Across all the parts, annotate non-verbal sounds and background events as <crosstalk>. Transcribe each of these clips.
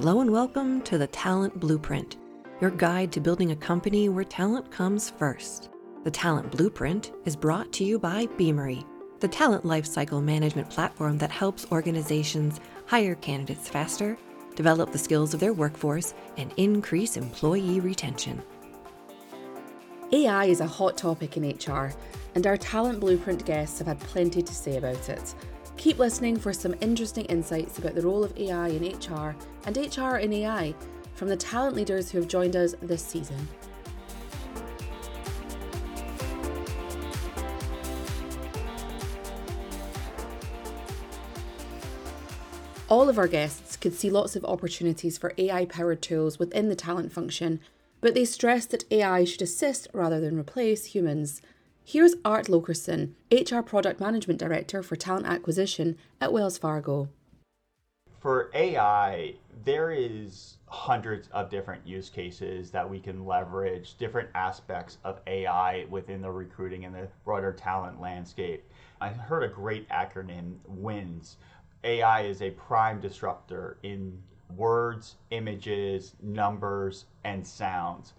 Hello and welcome to the Talent Blueprint, your guide to building a company where talent comes first. The Talent Blueprint is brought to you by Beamery, the talent lifecycle management platform that helps organizations hire candidates faster, develop the skills of their workforce, and increase employee retention. AI is a hot topic in HR, and our Talent Blueprint guests have had plenty to say about it. Keep listening for some interesting insights about the role of AI in HR and HR in AI from the talent leaders who have joined us this season. All of our guests could see lots of opportunities for AI powered tools within the talent function, but they stressed that AI should assist rather than replace humans. Here's Art Lokerson, HR Product Management Director for Talent Acquisition at Wells Fargo. For AI, there is hundreds of different use cases that we can leverage different aspects of AI within the recruiting and the broader talent landscape. I heard a great acronym, WINS. AI is a prime disruptor in words, images, numbers, and sounds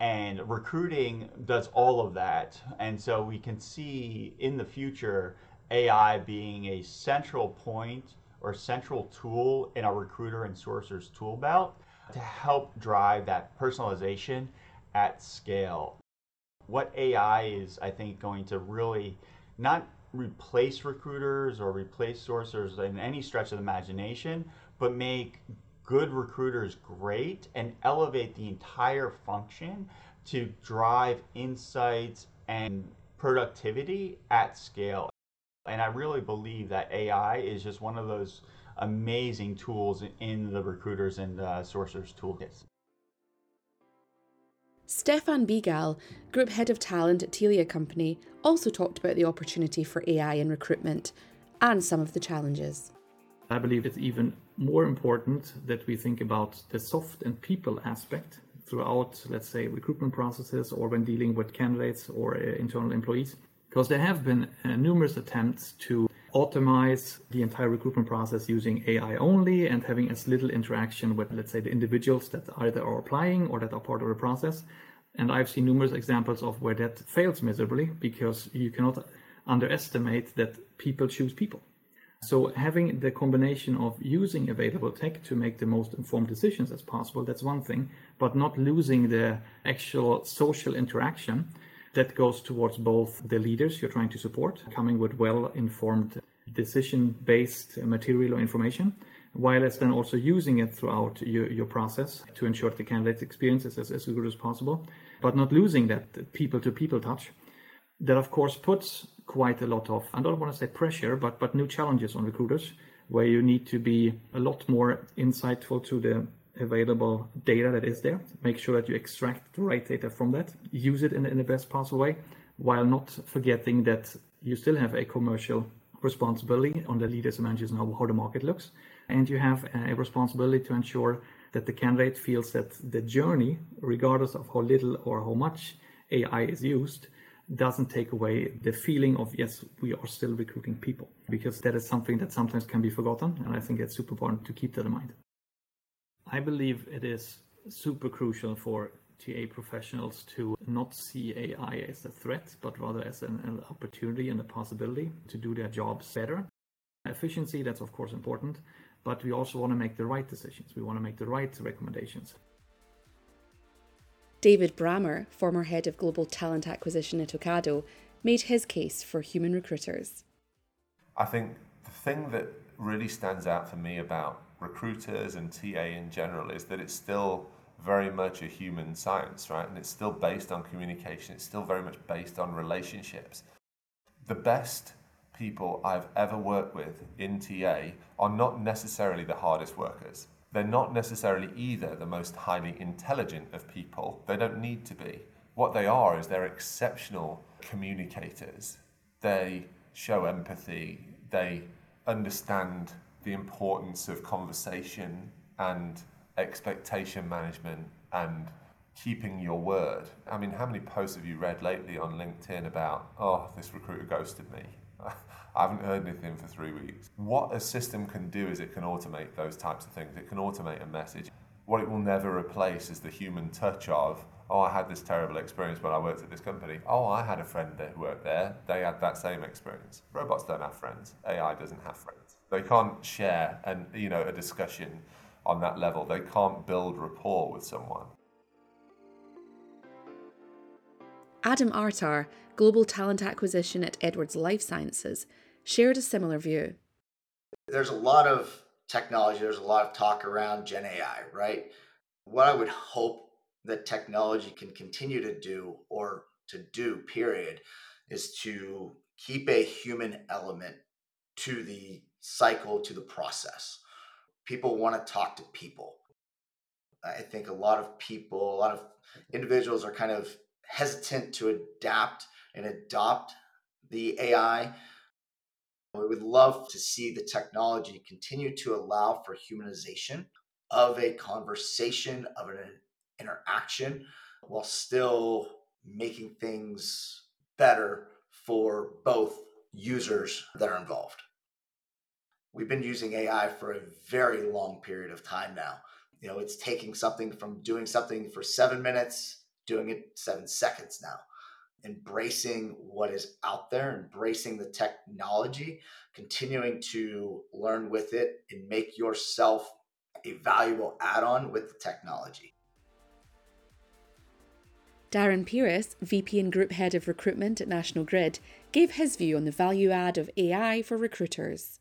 and recruiting does all of that. And so we can see in the future AI being a central point or central tool in our recruiter and sourcers tool belt to help drive that personalization at scale. What AI is, I think, going to really not replace recruiters or replace sourcers in any stretch of the imagination, but make good recruiters great and elevate the entire function to drive insights and productivity at scale. And I really believe that AI is just one of those amazing tools in the recruiters and uh, sourcers toolkits. Stefan Begall, Group Head of Talent at Telia Company, also talked about the opportunity for AI in recruitment and some of the challenges. I believe it's even more important that we think about the soft and people aspect throughout, let's say, recruitment processes or when dealing with candidates or uh, internal employees. Because there have been uh, numerous attempts to automate the entire recruitment process using AI only and having as little interaction with, let's say, the individuals that either are applying or that are part of the process. And I've seen numerous examples of where that fails miserably because you cannot underestimate that people choose people. So having the combination of using available tech to make the most informed decisions as possible, that's one thing, but not losing the actual social interaction that goes towards both the leaders you're trying to support, coming with well-informed decision-based material or information, while as then also using it throughout your, your process to ensure the candidate experience is as, as good as possible, but not losing that people-to-people touch. That of course puts quite a lot of, I don't want to say pressure, but, but new challenges on recruiters where you need to be a lot more insightful to the available data that is there. Make sure that you extract the right data from that, use it in, in the best possible way, while not forgetting that you still have a commercial responsibility on the leaders and managers know how the market looks. And you have a responsibility to ensure that the candidate feels that the journey, regardless of how little or how much AI is used, doesn't take away the feeling of yes we are still recruiting people because that is something that sometimes can be forgotten and i think it's super important to keep that in mind i believe it is super crucial for TA professionals to not see AI as a threat, but rather as an, an opportunity and a possibility to do their jobs better. Efficiency, that's of course important, but we also want to make the right decisions. We want to make the right recommendations. David Brammer, former head of global talent acquisition at Ocado, made his case for human recruiters. I think the thing that really stands out for me about recruiters and TA in general is that it's still very much a human science, right? And it's still based on communication, it's still very much based on relationships. The best people I've ever worked with in TA are not necessarily the hardest workers they're not necessarily either the most highly intelligent of people. They don't need to be. What they are is they're exceptional communicators. They show empathy. They understand the importance of conversation and expectation management and keeping your word. I mean, how many posts have you read lately on LinkedIn about, oh, this recruiter ghosted me? <laughs> I haven't heard anything for three weeks. What a system can do is it can automate those types of things. It can automate a message. What it will never replace is the human touch of, oh, I had this terrible experience when I worked at this company. Oh, I had a friend that worked there. They had that same experience. Robots don't have friends. AI doesn't have friends. They can't share and you know a discussion on that level. They can't build rapport with someone. Adam Artar, Global Talent Acquisition at Edwards Lifesciences, shared a similar view. There's a lot of technology, there's a lot of talk around Gen AI, right? What I would hope that technology can continue to do or to do, period, is to keep a human element to the cycle, to the process. People want to talk to people. I think a lot of people, a lot of individuals are kind of hesitant to adapt and adopt the AI. We would love to see the technology continue to allow for humanization of a conversation, of an interaction, while still making things better for both users that are involved. We've been using AI for a very long period of time now. You know, it's taking something from doing something for seven minutes doing it seven seconds now. Embracing what is out there, embracing the technology, continuing to learn with it and make yourself a valuable add on with the technology. Darren Peiris, VP and Group Head of Recruitment at National Grid, gave his view on the value add of AI for recruiters.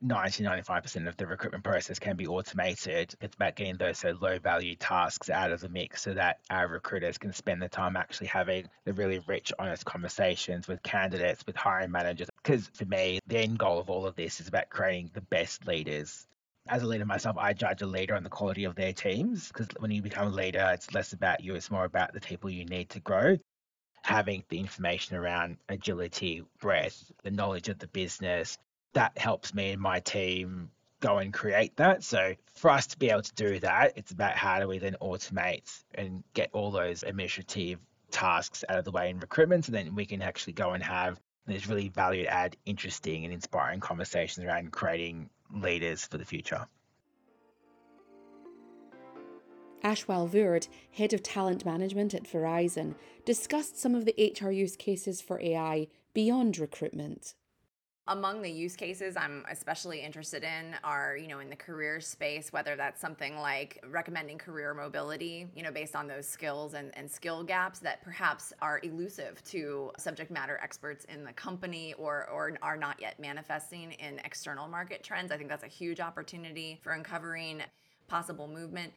90 95% of the recruitment process can be automated. It's about getting those uh, so low value tasks out of the mix so that our recruiters can spend the time actually having the really rich, honest conversations with candidates, with hiring managers. Because for me, the end goal of all of this is about creating the best leaders. As a leader myself, I judge a leader on the quality of their teams because when you become a leader, it's less about you, it's more about the people you need to grow having the information around agility, breadth, the knowledge of the business, that helps me and my team go and create that. So for us to be able to do that, it's about how do we then automate and get all those administrative tasks out of the way in recruitment, so then we can actually go and have these really valued add, interesting and inspiring conversations around creating leaders for the future. Ash Walvoord, Head of Talent Management at Verizon, discussed some of the HR use cases for AI beyond recruitment among the use cases I'm especially interested in are, you know, in the career space, whether that's something like recommending career mobility, you know, based on those skills and, and skill gaps that perhaps are elusive to subject matter experts in the company or, or are not yet manifesting in external market trends. I think that's a huge opportunity for uncovering possible movement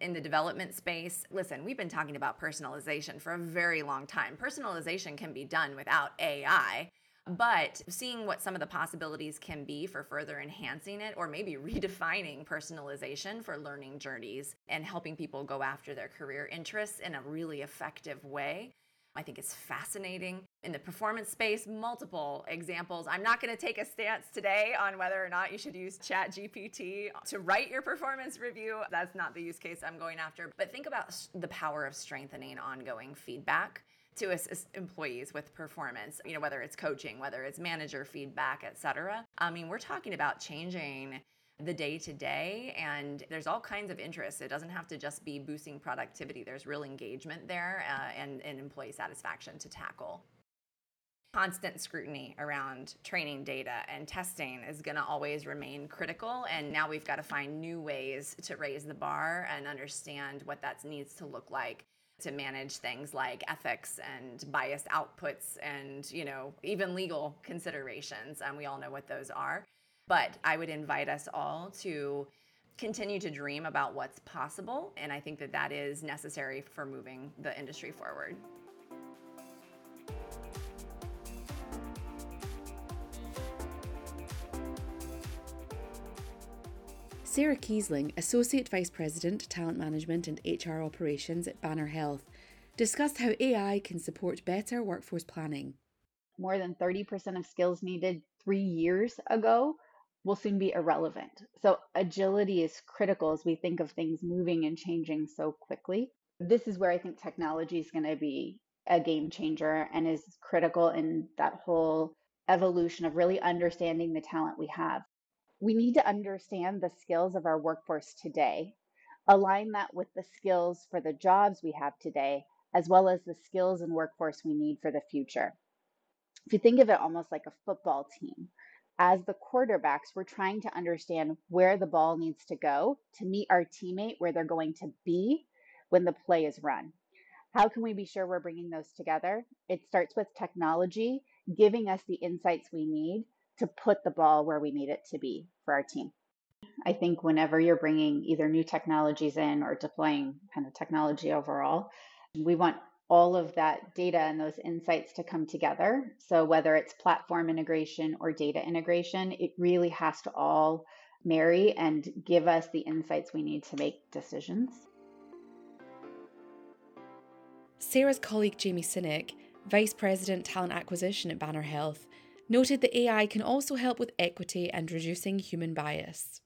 in the development space, listen, we've been talking about personalization for a very long time. Personalization can be done without AI. Oh. But seeing what some of the possibilities can be for further enhancing it, or maybe <laughs> redefining personalization for learning journeys and helping people go after their career interests in a really effective way. I think it's fascinating. In the performance space, multiple examples. I'm not going to take a stance today on whether or not you should use ChatGPT to write your performance review. That's not the use case I'm going after. But think about the power of strengthening ongoing feedback to assist employees with performance, you know, whether it's coaching, whether it's manager feedback, et cetera. I mean, we're talking about changing the day to day and there's all kinds of interests. It doesn't have to just be boosting productivity. There's real engagement there uh, and, and employee satisfaction to tackle. Constant scrutiny around training data and testing is going to always remain critical and now we've got to find new ways to raise the bar and understand what that needs to look like to manage things like ethics and biased outputs and you know even legal considerations and we all know what those are. But i would invite us all to continue to dream about what's possible and i think that that is necessary for moving the industry forward Sarah Keisling, Associate Vice President, Talent Management and HR Operations at Banner Health, discussed how AI can support better workforce planning. More than 30% of skills needed three years ago will soon be irrelevant. So, agility is critical as we think of things moving and changing so quickly. This is where I think technology is going to be a game changer and is critical in that whole evolution of really understanding the talent we have. We need to understand the skills of our workforce today, align that with the skills for the jobs we have today, as well as the skills and workforce we need for the future. If you think of it almost like a football team, as the quarterbacks, we're trying to understand where the ball needs to go to meet our teammate where they're going to be when the play is run. How can we be sure we're bringing those together? It starts with technology giving us the insights we need to put the ball where we need it to be for our team. I think whenever you're bringing either new technologies in or deploying kind of technology overall, we want all of that data and those insights to come together. So, whether it's platform integration or data integration, it really has to all marry and give us the insights we need to make decisions. Sarah's colleague Jami Sinick, Vice President Talent Acquisition at Banner Health, noted that AI can also help with equity and reducing human bias.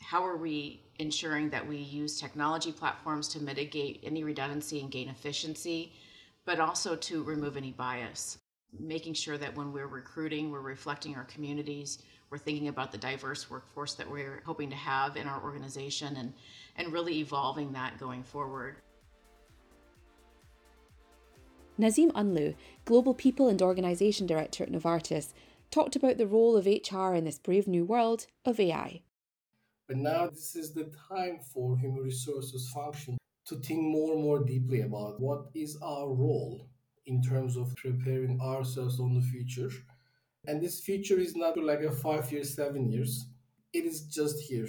How are we ensuring that we use technology platforms to mitigate any redundancy and gain efficiency, but also to remove any bias? Making sure that when we're recruiting, we're reflecting our communities, we're thinking about the diverse workforce that we're hoping to have in our organization, and, and really evolving that going forward. Nazim Unlu, Global People and Organisation Director at Novartis, talked about the role of HR in this brave new world of AI. But now this is the time for human resources function to think more and more deeply about what is our role in terms of preparing ourselves on the future. And this future is not like a five years, seven years. It is just here.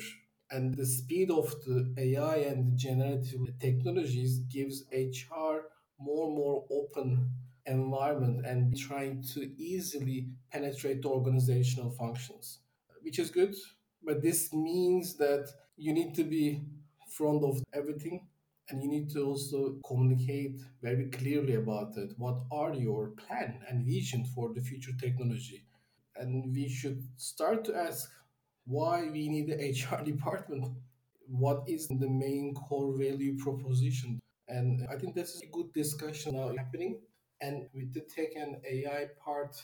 And the speed of the AI and the generative technologies gives HR more and more open environment and trying to easily penetrate the organizational functions, which is good. But this means that you need to be front of everything and you need to also communicate very clearly about it. What are your plan and vision for the future technology? And we should start to ask why we need the <laughs> HR department. What is the main core value proposition? And I think this is a good discussion now happening. And with the tech and AI part,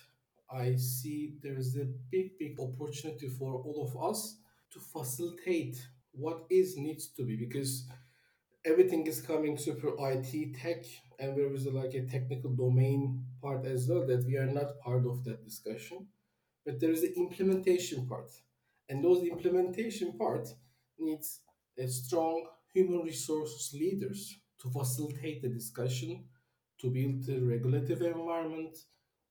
I see there's a big, big opportunity for all of us to facilitate what is needs to be because everything is coming super IT tech and there is like a technical domain part as well that we are not part of that discussion. But there is the implementation part. And those implementation part needs a strong human resources leaders to facilitate the discussion, to build the regulative environment,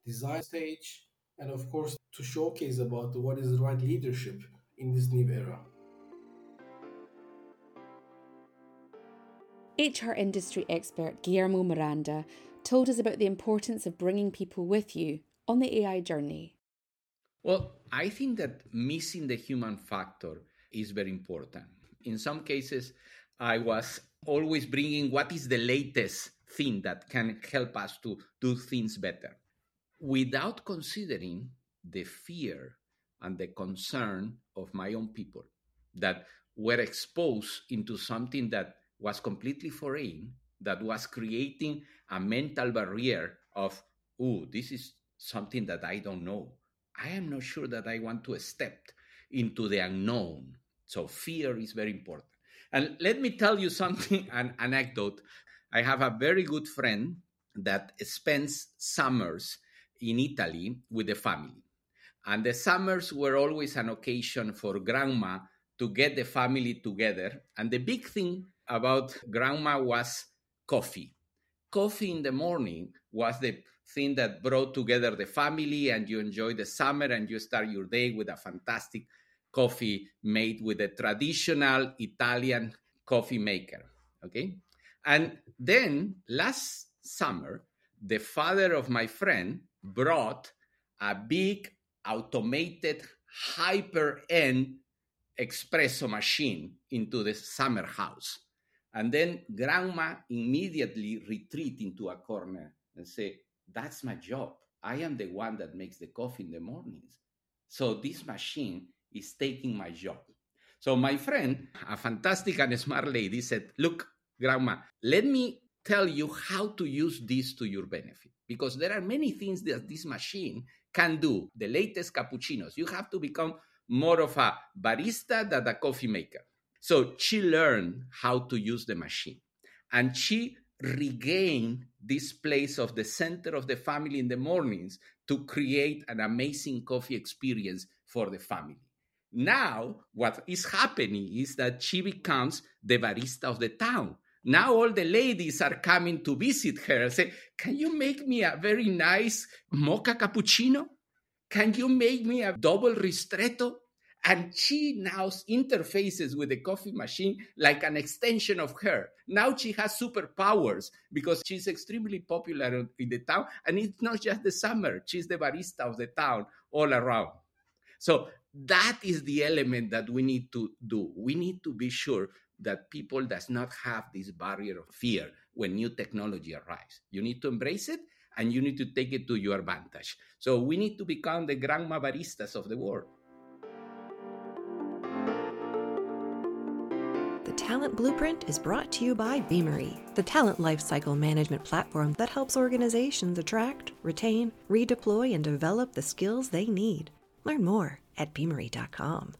design stage, and of course to showcase about what is the right leadership in this new era. HR industry expert Guillermo Miranda told us about the importance of bringing people with you on the AI journey. Well, I think that missing the human factor is very important. In some cases, I was always bringing what is the latest thing that can help us to do things better without considering the fear and the concern of my own people that were exposed into something that was completely foreign, that was creating a mental barrier of, oh, this is something that I don't know. I am not sure that I want to step into the unknown. So fear is very important. And let me tell you something, <laughs> an anecdote. I have a very good friend that spends summers in Italy with the family. And the summers were always an occasion for grandma to get the family together. And the big thing about grandma was coffee. Coffee in the morning was the thing that brought together the family, and you enjoy the summer and you start your day with a fantastic coffee made with a traditional Italian coffee maker. Okay. And then last summer, the father of my friend brought a big automated hyper end espresso machine into the summer house. And then grandma immediately retreat into a corner and say, That's my job. I am the one that makes the coffee in the mornings. So this machine is taking my job. So my friend, a fantastic and smart lady, said, Look, grandma, let me tell you how to use this to your benefit because there are many things that this machine can do. The latest cappuccinos, you have to become more of a barista than a coffee maker. So she learned how to use the machine and she regained this place of the center of the family in the mornings to create an amazing coffee experience for the family. Now, what is happening is that she becomes the barista of the town. Now all the ladies are coming to visit her and say, Can you make me a very nice mocha cappuccino? Can you make me a double ristretto? And she now interfaces with the coffee machine like an extension of her. Now she has superpowers because she's extremely popular in the town. And it's not just the summer, she's the barista of the town all around. So that is the element that we need to do. We need to be sure that people does not have this barrier of fear when new technology arrives. You need to embrace it and you need to take it to your advantage. So we need to become the grandma baristas of the world. The Talent Blueprint is brought to you by Beamery, the talent lifecycle management platform that helps organizations attract, retain, redeploy, and develop the skills they need. Learn more at beamery.com.